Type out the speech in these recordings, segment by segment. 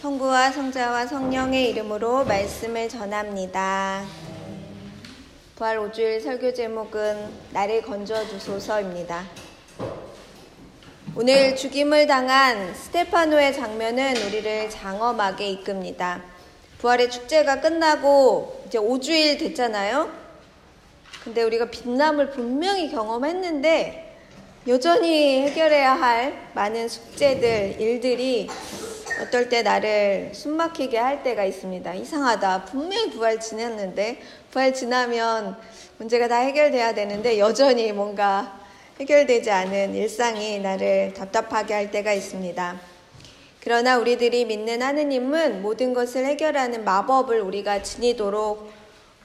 성부와 성자와 성령의 이름으로 말씀을 전합니다. 부활 5주일 설교 제목은 나를 건져 주소서입니다. 오늘 죽임을 당한 스테파노의 장면은 우리를 장엄하게 이끕니다. 부활의 축제가 끝나고 이제 5주일 됐잖아요. 근데 우리가 빛남을 분명히 경험했는데 여전히 해결해야 할 많은 숙제들, 일들이 어떨 때 나를 숨막히게 할 때가 있습니다. 이상하다. 분명히 부활 지났는데, 부활 지나면 문제가 다 해결돼야 되는데, 여전히 뭔가 해결되지 않은 일상이 나를 답답하게 할 때가 있습니다. 그러나 우리들이 믿는 하느님은 모든 것을 해결하는 마법을 우리가 지니도록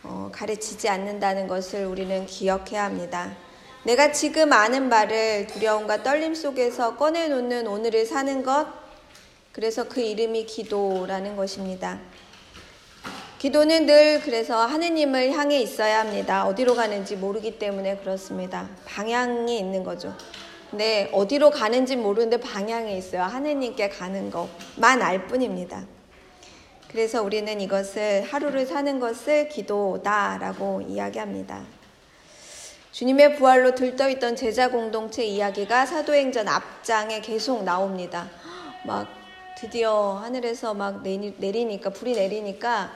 어, 가르치지 않는다는 것을 우리는 기억해야 합니다. 내가 지금 아는 바를 두려움과 떨림 속에서 꺼내놓는 오늘을 사는 것, 그래서 그 이름이 기도라는 것입니다. 기도는 늘 그래서 하느님을 향해 있어야 합니다. 어디로 가는지 모르기 때문에 그렇습니다. 방향이 있는 거죠. 네, 어디로 가는지 모르는데 방향이 있어요. 하느님께 가는 것만 알 뿐입니다. 그래서 우리는 이것을 하루를 사는 것을 기도다라고 이야기합니다. 주님의 부활로 들떠있던 제자 공동체 이야기가 사도행전 앞장에 계속 나옵니다. 막 드디어 하늘에서 막 내리니까 불이 내리니까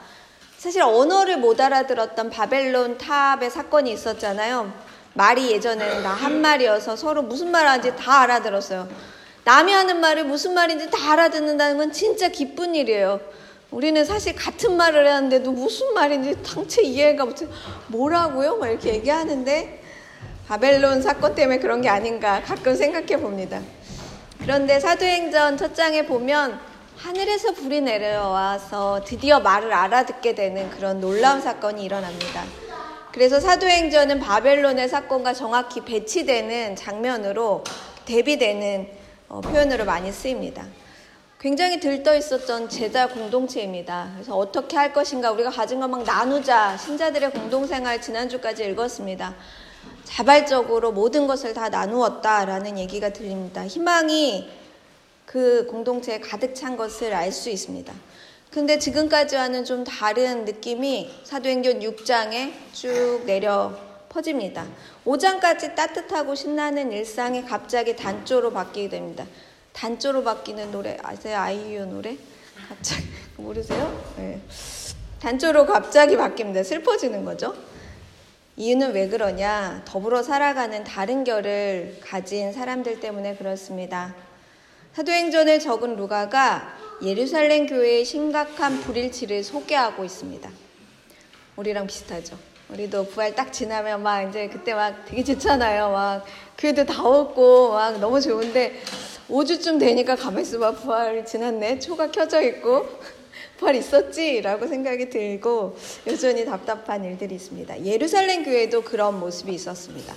사실 언어를 못 알아들었던 바벨론 탑의 사건이 있었잖아요. 말이 예전에는 다 한 말이어서 서로 무슨 말 하는지 다 알아들었어요. 남이 하는 말을 무슨 말인지 다 알아듣는다는 건 진짜 기쁜 일이에요. 우리는 사실 같은 말을 하는데도 무슨 말인지 당체 이해가 못해 뭐라고요? 막 이렇게 얘기하는데 바벨론 사건 때문에 그런 게 아닌가 가끔 생각해 봅니다. 그런데 사도행전 첫 장에 보면 하늘에서 불이 내려와서 드디어 말을 알아듣게 되는 그런 놀라운 사건이 일어납니다. 그래서 사도행전은 바벨론의 사건과 정확히 배치되는 장면으로 대비되는 어, 표현으로 많이 쓰입니다. 굉장히 들떠 있었던 제자 공동체입니다. 그래서 어떻게 할 것인가 우리가 가진 것만 나누자 신자들의 공동생활 지난주까지 읽었습니다. 자발적으로 모든 것을 다 나누었다라는 얘기가 들립니다. 희망이 그 공동체에 가득 찬 것을 알 수 있습니다. 근데 지금까지와는 좀 다른 느낌이 사도행전 6장에 쭉 내려 퍼집니다. 5장까지 따뜻하고 신나는 일상이 갑자기 단조로 바뀌게 됩니다. 단조로 바뀌는 노래 아세요? 아이유 노래? 갑자기 모르세요? 네. 단조로 갑자기 바뀝니다. 슬퍼지는 거죠. 이유는 왜 그러냐? 더불어 살아가는 다른 결을 가진 사람들 때문에 그렇습니다. 사도행전을 적은 루가가 예루살렘 교회의 심각한 불일치를 소개하고 있습니다. 우리랑 비슷하죠. 우리도 부활 딱 지나면 막 이제 그때 막 되게 좋잖아요. 막 교회도 다 없고 막 너무 좋은데 5주쯤 되니까 가만히 있어 봐 부활이 지났네. 초가 켜져 있고 부활 있었지? 라고 생각이 들고 여전히 답답한 일들이 있습니다. 예루살렘 교회도 그런 모습이 있었습니다.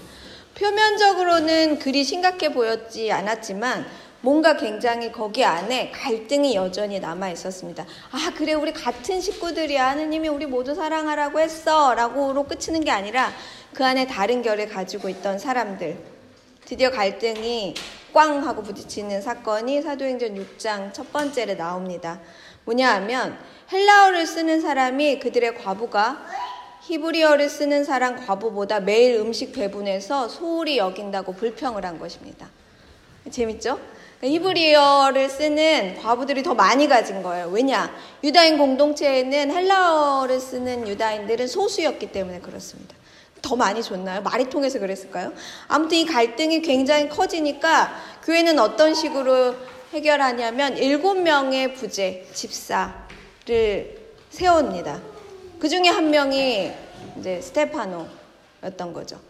표면적으로는 그리 심각해 보였지 않았지만 뭔가 굉장히 거기 안에 갈등이 여전히 남아 있었습니다. 아, 그래, 우리 같은 식구들이야. 하느님이 우리 모두 사랑하라고 했어. 라고로 끝이는 게 아니라 그 안에 다른 결을 가지고 있던 사람들. 드디어 갈등이 꽝 하고 부딪히는 사건이 사도행전 6장 첫 번째로 나옵니다. 뭐냐 하면 헬라어를 쓰는 사람이 그들의 과부가 히브리어를 쓰는 사람 과부보다 매일 음식 배분해서 소홀히 여긴다고 불평을 한 것입니다. 재밌죠? 그러니까 히브리어를 쓰는 과부들이 더 많이 가진 거예요. 왜냐? 유다인 공동체에는 헬라어를 쓰는 유다인들은 소수였기 때문에 그렇습니다. 더 많이 줬나요? 말이 통해서 그랬을까요? 아무튼 이 갈등이 굉장히 커지니까 교회는 어떤 식으로 해결하냐면 일곱 명의 부재 집사를 세웁니다. 그 중에 한 명이 이제 스테파노였던 거죠.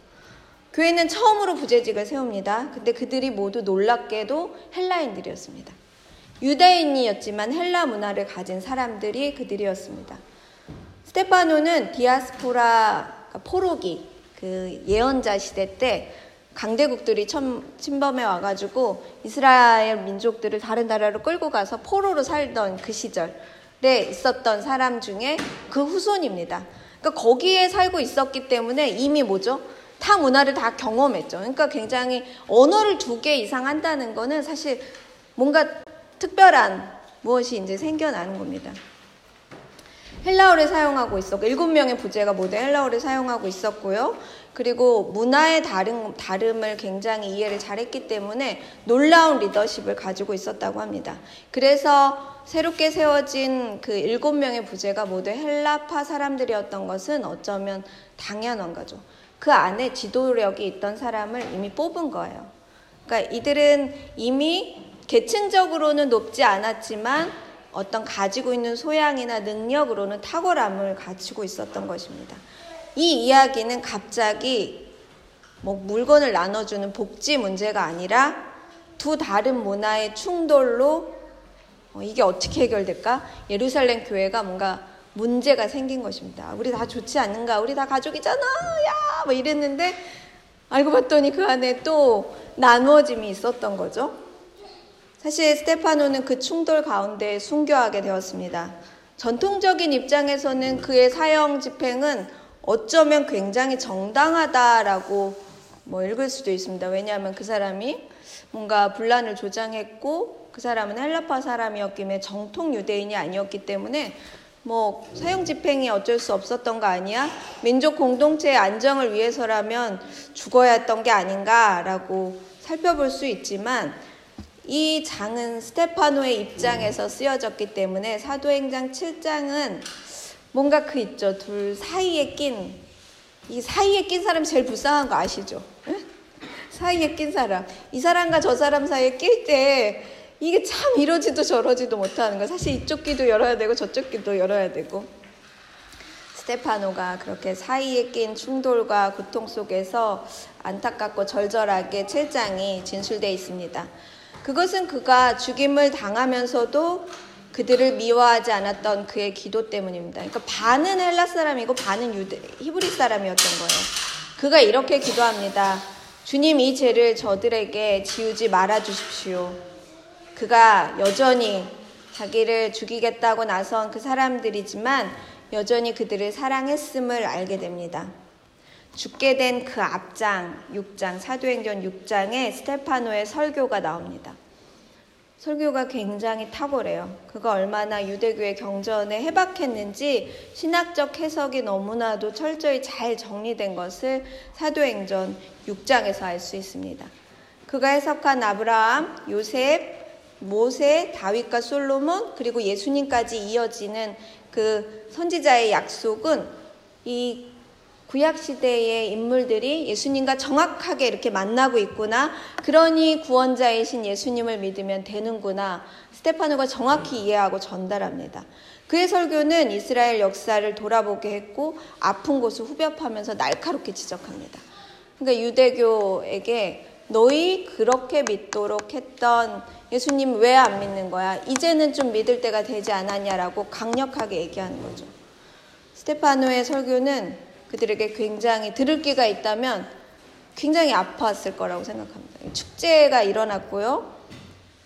교회는 처음으로 부재직을 세웁니다. 근데 그들이 모두 놀랍게도 헬라인들이었습니다. 유대인이었지만 헬라 문화를 가진 사람들이 그들이었습니다. 스테파노는 디아스포라 포로기 그 예언자 시대 때 강대국들이 침범해 와가지고 이스라엘 민족들을 다른 나라로 끌고 가서 포로로 살던 그 시절에 있었던 사람 중에 그 후손입니다. 그러니까 거기에 살고 있었기 때문에 이미 뭐죠? 타 문화를 다 경험했죠. 그러니까 굉장히 언어를 두 개 이상 한다는 거는 사실 뭔가 특별한 무엇이 이제 생겨나는 겁니다. 헬라어를 사용하고 있었고 일곱 명의 부제가 모두 헬라어를 사용하고 있었고요. 그리고 문화의 다른, 다름을 굉장히 이해를 잘했기 때문에 놀라운 리더십을 가지고 있었다고 합니다. 그래서 새롭게 세워진 그 일곱 명의 부제가 모두 헬라파 사람들이었던 것은 어쩌면 당연한 거죠. 그 안에 지도력이 있던 사람을 이미 뽑은 거예요. 그러니까 이들은 이미 계층적으로는 높지 않았지만 어떤 가지고 있는 소양이나 능력으로는 탁월함을 가지고 있었던 것입니다. 이 이야기는 갑자기 뭐 물건을 나눠주는 복지 문제가 아니라 두 다른 문화의 충돌로 어, 이게 어떻게 해결될까? 예루살렘 교회가 뭔가 문제가 생긴 것입니다. 우리 다 좋지 않는가? 우리 다 가족이잖아! 야! 뭐 이랬는데 알고 봤더니 그 안에 또 나누어짐이 있었던 거죠. 사실 스테파노는 그 충돌 가운데 순교하게 되었습니다. 전통적인 입장에서는 그의 사형 집행은 어쩌면 굉장히 정당하다라고 뭐 읽을 수도 있습니다. 왜냐하면 그 사람이 뭔가 분란을 조장했고 그 사람은 헬라파 사람이었기에 정통 유대인이 아니었기 때문에 뭐 사형 집행이 어쩔 수 없었던 거 아니야? 민족 공동체의 안정을 위해서라면 죽어야 했던 게 아닌가라고 살펴볼 수 있지만 이 장은 스테파노의 입장에서 쓰여졌기 때문에 사도행전 7장은 뭔가 그 있죠. 둘 사이에 낀, 이 사이에 낀 사람이 제일 불쌍한 거 아시죠? 사이에 낀 사람. 이 사람과 저 사람 사이에 낄 때 이게 참 이러지도 저러지도 못하는 거. 사실 이쪽 귀도 열어야 되고 저쪽 귀도 열어야 되고. 스테파노가 그렇게 사이에 낀 충돌과 고통 속에서 안타깝고 절절하게 7장이 진술되어 있습니다. 그것은 그가 죽임을 당하면서도 그들을 미워하지 않았던 그의 기도 때문입니다. 그러니까 반은 헬라 사람이고 반은 유대 히브리 사람이었던 거예요. 그가 이렇게 기도합니다. 주님 이 죄를 저들에게 지우지 말아 주십시오. 그가 여전히 자기를 죽이겠다고 나선 그 사람들이지만 여전히 그들을 사랑했음을 알게 됩니다. 죽게 된 그 앞장 6장 사도행전 6장에 스테파노의 설교가 나옵니다. 설교가 굉장히 탁월해요. 그가 얼마나 유대교의 경전에 해박했는지 신학적 해석이 너무나도 철저히 잘 정리된 것을 사도행전 6장에서 알 수 있습니다. 그가 해석한 아브라함, 요셉, 모세, 다윗과 솔로몬, 그리고 예수님까지 이어지는 그 선지자의 약속은 이 구약 시대의 인물들이 예수님과 정확하게 이렇게 만나고 있구나. 그러니 구원자이신 예수님을 믿으면 되는구나. 스테파노가 정확히 이해하고 전달합니다. 그의 설교는 이스라엘 역사를 돌아보게 했고 아픈 곳을 후벼파면서 날카롭게 지적합니다. 그러니까 유대교에게 너희 그렇게 믿도록 했던 예수님 왜 안 믿는 거야? 이제는 좀 믿을 때가 되지 않았냐라고 강력하게 얘기하는 거죠. 스테파노의 설교는 그들에게 굉장히 들을 기가 있다면 굉장히 아팠을 거라고 생각합니다. 축제가 일어났고요.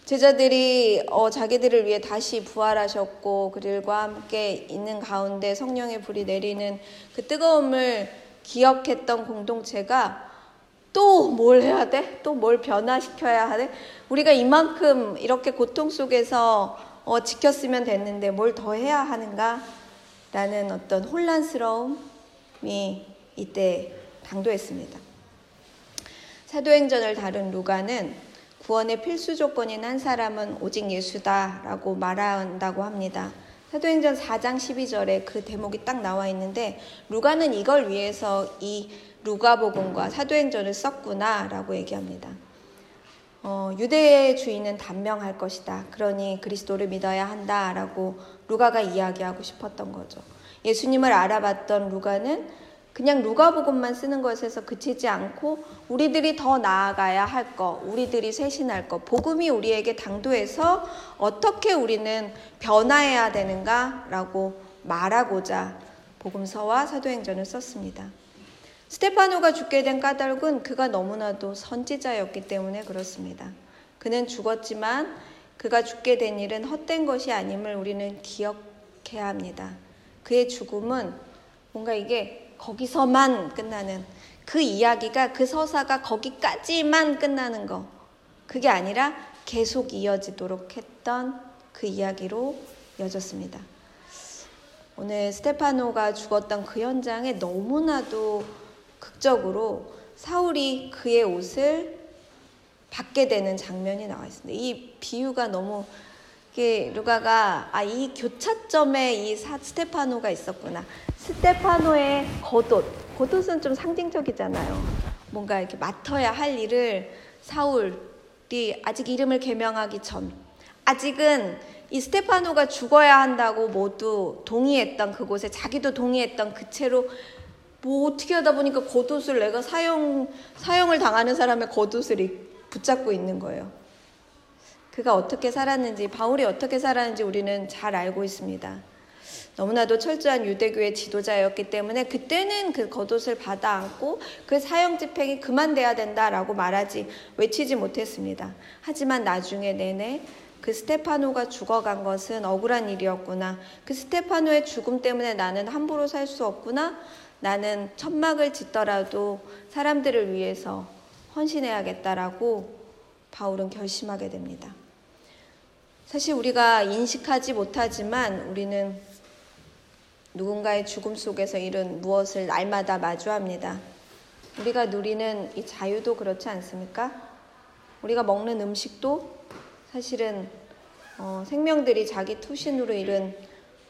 제자들이 어, 자기들을 위해 다시 부활하셨고 그들과 함께 있는 가운데 성령의 불이 내리는 그 뜨거움을 기억했던 공동체가 또 뭘 해야 돼? 또 뭘 변화시켜야 하네? 우리가 이만큼 이렇게 고통 속에서 어, 지켰으면 됐는데 뭘 더 해야 하는가? 라는 어떤 혼란스러움, 이 이때 당도했습니다. 사도행전을 다룬 루가는 구원의 필수 조건인 한 사람은 오직 예수다라고 말한다고 합니다. 사도행전 4장 12절에 그 대목이 딱 나와 있는데 루가는 이걸 위해서 이 루가복음과 사도행전을 썼구나라고 얘기합니다. 어, 유대의 주인은 단명할 것이다. 그러니 그리스도를 믿어야 한다라고 루가가 이야기하고 싶었던 거죠. 예수님을 알아봤던 루가는 그냥 누가복음만 쓰는 것에서 그치지 않고 우리들이 더 나아가야 할 것, 우리들이 쇄신할 것, 복음이 우리에게 당도해서 어떻게 우리는 변화해야 되는가라고 말하고자 복음서와 사도행전을 썼습니다. 스테파노가 죽게 된 까닭은 그가 너무나도 선지자였기 때문에 그렇습니다. 그는 죽었지만 그가 죽게 된 일은 헛된 것이 아님을 우리는 기억해야 합니다. 그의 죽음은 뭔가 이게 거기서만 끝나는 그 이야기가 그 서사가 거기까지만 끝나는 거. 그게 아니라 계속 이어지도록 했던 그 이야기로 이어졌습니다. 오늘 스테파노가 죽었던 그 현장에 너무나도 극적으로 사울이 그의 옷을 받게 되는 장면이 나와 있습니다. 이 비유가 너무 이게 루가가 아 이 교차점에 이 사, 스테파노가 있었구나. 스테파노의 겉옷, 겉옷은 좀 상징적이잖아요. 뭔가 이렇게 맡아야 할 일을 사울이 아직 이름을 개명하기 전, 아직은 이 스테파노가 죽어야 한다고 모두 동의했던 그곳에 자기도 동의했던 그 채로 뭐 어떻게 하다 보니까 겉옷을 내가 사용 사용을 당하는 사람의 겉옷을 붙잡고 있는 거예요. 그가 어떻게 살았는지 바울이 어떻게 살았는지 우리는 잘 알고 있습니다. 너무나도 철저한 유대교의 지도자였기 때문에 그때는 그 겉옷을 받아 안고 그 사형 집행이 그만돼야 된다라고 말하지 외치지 못했습니다. 하지만 나중에 내내 그 스테파노가 죽어간 것은 억울한 일이었구나. 그 스테파노의 죽음 때문에 나는 함부로 살 수 없구나. 나는 천막을 짓더라도 사람들을 위해서 헌신해야겠다라고 바울은 결심하게 됩니다. 사실 우리가 인식하지 못하지만 우리는 누군가의 죽음 속에서 이룬 무엇을 날마다 마주합니다. 우리가 누리는 이 자유도 그렇지 않습니까? 우리가 먹는 음식도 사실은 어, 생명들이 자기 투신으로 이룬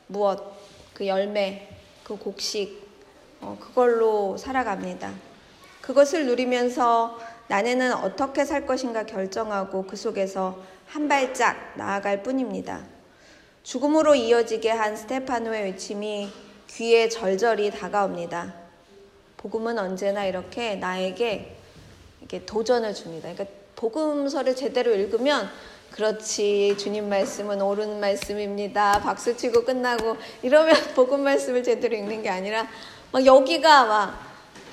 무엇, 그 열매, 그 곡식, 어, 그걸로 살아갑니다. 그것을 누리면서 나는 어떻게 살 것인가 결정하고 그 속에서 한 발짝 나아갈 뿐입니다. 죽음으로 이어지게 한 스테파노의 외침이 귀에 절절히 다가옵니다. 복음은 언제나 이렇게 나에게 이렇게 도전을 줍니다. 그러니까 복음서를 제대로 읽으면 그렇지 주님 말씀은 옳은 말씀입니다. 박수 치고 끝나고 이러면 복음 말씀을 제대로 읽는 게 아니라 막 여기가 막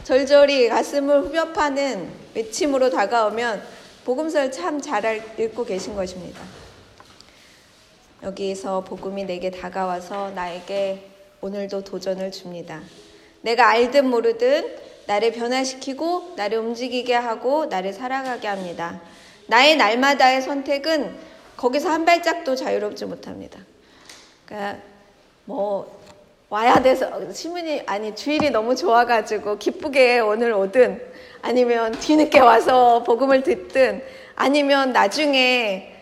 절절히 가슴을 후벼 파는 외침으로 다가오면 복음서를 참 잘 읽고 계신 것입니다. 여기서 복음이 내게 다가와서 나에게 오늘도 도전을 줍니다. 내가 알든 모르든 나를 변화시키고 나를 움직이게 하고 나를 살아가게 합니다. 나의 날마다의 선택은 거기서 한 발짝도 자유롭지 못합니다. 그러니까 뭐 와야 돼서 신문이 아니 주일이 너무 좋아가지고 기쁘게 오늘 오든 아니면 뒤늦게 와서 복음을 듣든 아니면 나중에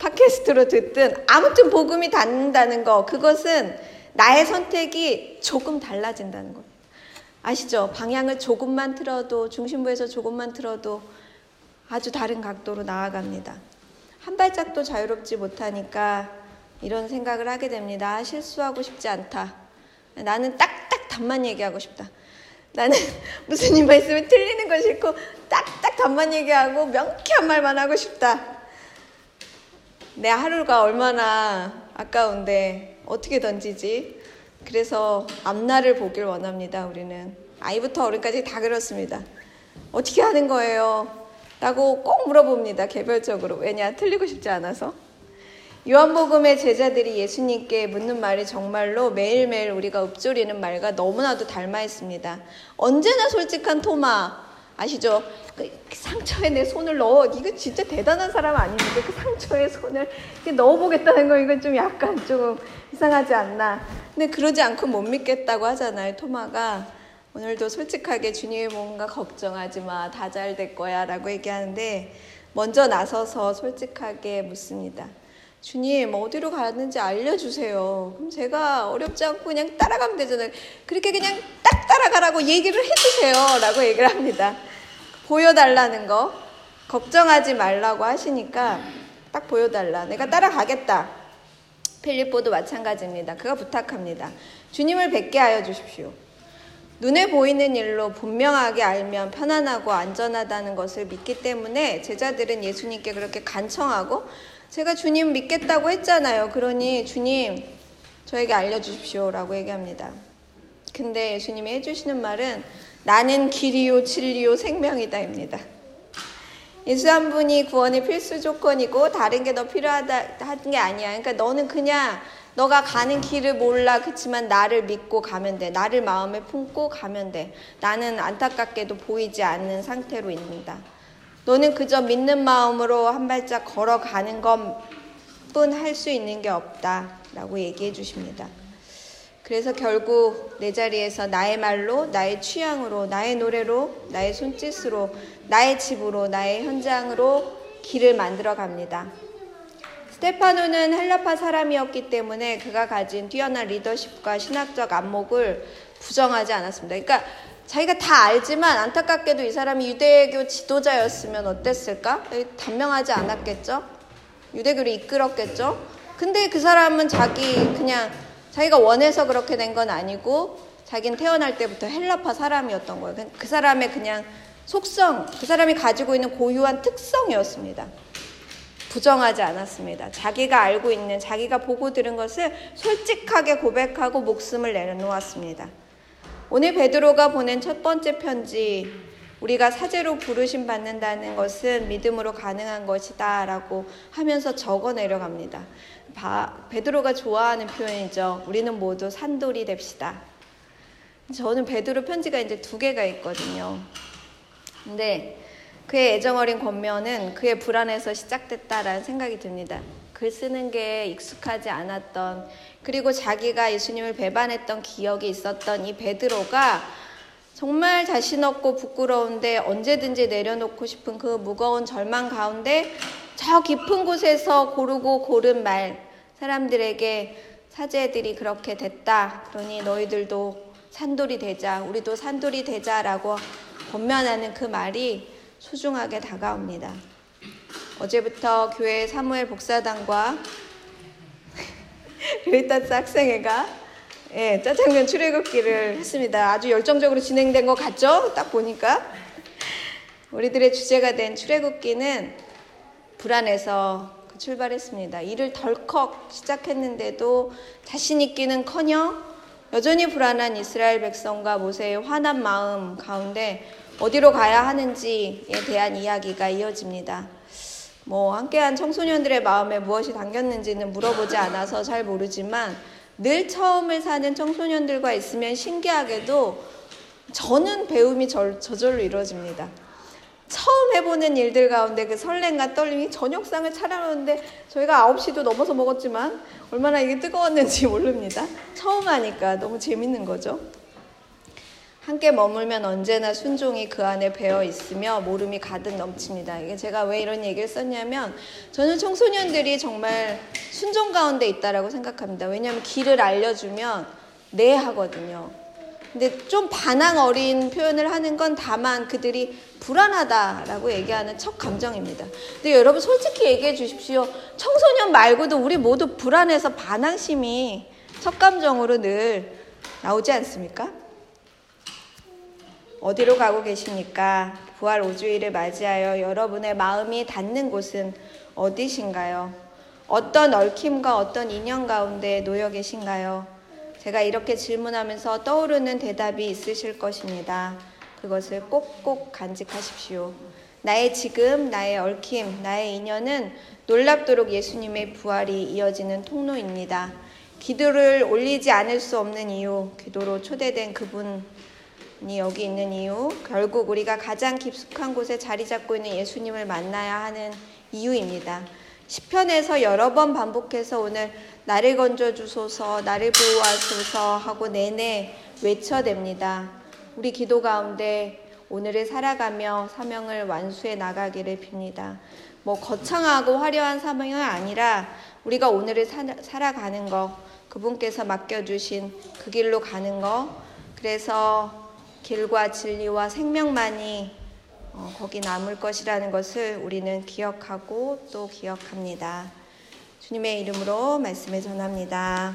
팟캐스트로 듣든 아무튼 복음이 닿는다는 거 그것은 나의 선택이 조금 달라진다는 겁니다. 아시죠? 방향을 조금만 틀어도 중심부에서 조금만 틀어도 아주 다른 각도로 나아갑니다. 한 발짝도 자유롭지 못하니까 이런 생각을 하게 됩니다. 아, 실수하고 싶지 않다. 나는 딱딱 답만 얘기하고 싶다. 나는 무슨 이 말씀이 틀리는 거 싫고 딱딱 답만 얘기하고 명쾌한 말만 하고 싶다. 내 하루가 얼마나 아까운데 어떻게 던지지? 그래서 앞날을 보길 원합니다. 우리는 아이부터 어른까지 다 그렇습니다. 어떻게 하는 거예요? 라고 꼭 물어봅니다. 개별적으로. 왜냐? 틀리고 싶지 않아서. 요한복음의 제자들이 예수님께 묻는 말이 정말로 매일매일 우리가 읊조리는 말과 너무나도 닮아 있습니다. 언제나 솔직한 토마. 아시죠? 그 상처에 내 손을 넣어. 이거 진짜 대단한 사람 아닌데 그 상처에 손을 넣어보겠다는 거 이건 좀 약간 조금 이상하지 않나. 근데 그러지 않고 못 믿겠다고 하잖아요. 토마가. 오늘도 솔직하게 주님이 뭔가 걱정하지 마. 다 잘 될 거야. 라고 얘기하는데 먼저 나서서 솔직하게 묻습니다. 주님, 어디로 가는지 알려주세요. 그럼 제가 어렵지 않고 그냥 따라가면 되잖아요. 그렇게 그냥 딱 따라가라고 얘기를 해주세요. 라고 얘기를 합니다. 보여달라는 거, 걱정하지 말라고 하시니까 딱 보여달라. 내가 따라가겠다. 필리포도 마찬가지입니다. 그가 부탁합니다. 주님을 뵙게 하여 주십시오. 눈에 보이는 일로 분명하게 알면 편안하고 안전하다는 것을 믿기 때문에 제자들은 예수님께 그렇게 간청하고 제가 주님 믿겠다고 했잖아요. 그러니 주님 저에게 알려주십시오라고 얘기합니다. 근데 예수님이 해주시는 말은 나는 길이요 진리요 생명이다입니다. 예수 한 분이 구원의 필수 조건이고 다른 게 더 필요하다 하는 게 아니야. 그러니까 너는 그냥 너가 가는 길을 몰라. 그렇지만 나를 믿고 가면 돼. 나를 마음에 품고 가면 돼. 나는 안타깝게도 보이지 않는 상태로 있는다. 너는 그저 믿는 마음으로 한 발짝 걸어가는 것뿐 뿐할 수 있는 게 없다 라고 얘기해 주십니다. 그래서 결국 내 자리에서 나의 말로, 나의 취향으로, 나의 노래로, 나의 손짓으로, 나의 집으로, 나의 현장으로 길을 만들어 갑니다. 스테파노는 헬라파 사람이었기 때문에 그가 가진 뛰어난 리더십과 신학적 안목을 부정하지 않았습니다. 그러니까 자기가 다 알지만 안타깝게도 이 사람이 유대교 지도자였으면 어땠을까? 단명하지 않았겠죠? 유대교를 이끌었겠죠? 근데 그 사람은 자기 그냥 자기가 원해서 그렇게 된 건 아니고 자기는 태어날 때부터 헬라파 사람이었던 거예요. 그 사람의 그냥 속성, 그 사람이 가지고 있는 고유한 특성이었습니다. 부정하지 않았습니다. 자기가 알고 있는, 자기가 보고 들은 것을 솔직하게 고백하고 목숨을 내놓았습니다. 오늘 베드로가 보낸 첫 번째 편지 우리가 사제로 부르심 받는다는 것은 믿음으로 가능한 것이다라고 하면서 적어 내려갑니다. 베드로가 좋아하는 표현이죠. 우리는 모두 산돌이 됩시다. 저는 베드로 편지가 이제 두 개가 있거든요. 근데 그의 애정어린 권면은 그의 불안에서 시작됐다라는 생각이 듭니다. 글 쓰는 게 익숙하지 않았던 그리고 자기가 예수님을 배반했던 기억이 있었던 이 베드로가 정말 자신 없고 부끄러운데 언제든지 내려놓고 싶은 그 무거운 절망 가운데 저 깊은 곳에서 고르고 고른 말 사람들에게 사제들이 그렇게 됐다. 그러니 너희들도 산돌이 되자. 우리도 산돌이 되자라고 권면하는 그 말이 소중하게 다가옵니다. 어제부터 교회 사무엘 복사단과 르이타스 학생회가 예, 짜장면 출애굽기를 했습니다. 아주 열정적으로 진행된 것 같죠? 딱 보니까 우리들의 주제가 된 출애굽기는 불안해서 출발했습니다. 일을 덜컥 시작했는데도 자신 있기는커녕 여전히 불안한 이스라엘 백성과 모세의 화난 마음 가운데 어디로 가야 하는지에 대한 이야기가 이어집니다. 뭐 함께한 청소년들의 마음에 무엇이 담겼는지는 물어보지 않아서 잘 모르지만 늘 처음을 사는 청소년들과 있으면 신기하게도 저는 배움이 저절로 이루어집니다. 처음 해보는 일들 가운데 그 설렘과 떨림이 저녁상을 차려놓는데 저희가 9시도 넘어서 먹었지만 얼마나 이게 뜨거웠는지 모릅니다. 처음 하니까 너무 재밌는 거죠. 함께 머물면 언제나 순종이 그 안에 배어 있으며 모름이 가득 넘칩니다. 이게 제가 왜 이런 얘기를 썼냐면 저는 청소년들이 정말 순종 가운데 있다라고 생각합니다. 왜냐하면 길을 알려주면 네 하거든요. 근데 좀 반항 어린 표현을 하는 건 다만 그들이 불안하다라고 얘기하는 첫 감정입니다. 근데 여러분 솔직히 얘기해 주십시오. 청소년 말고도 우리 모두 불안해서 반항심이 첫 감정으로 늘 나오지 않습니까? 어디로 가고 계십니까? 부활 5주일을 맞이하여 여러분의 마음이 닿는 곳은 어디신가요? 어떤 얽힘과 어떤 인연 가운데 놓여 계신가요? 제가 이렇게 질문하면서 떠오르는 대답이 있으실 것입니다. 그것을 꼭꼭 간직하십시오. 나의 지금, 나의 얽힘, 나의 인연은 놀랍도록 예수님의 부활이 이어지는 통로입니다. 기도를 올리지 않을 수 없는 이유, 기도로 초대된 그분 여기 있는 이유, 결국 우리가 가장 깊숙한 곳에 자리 잡고 있는 예수님을 만나야 하는 이유입니다. 시편에서 여러 번 반복해서 오늘 나를 건져 주소서, 나를 보호하소서 하고 내내 외쳐댑니다. 우리 기도 가운데 오늘을 살아가며 사명을 완수해 나가기를 빕니다. 뭐 거창하고 화려한 사명이 아니라 우리가 오늘을 사, 살아가는 거, 그분께서 맡겨주신 그 길로 가는 거, 그래서 길과 진리와 생명만이 어, 거기 남을 것이라는 것을 우리는 기억하고 또 기억합니다. 주님의 이름으로 말씀을 전합니다.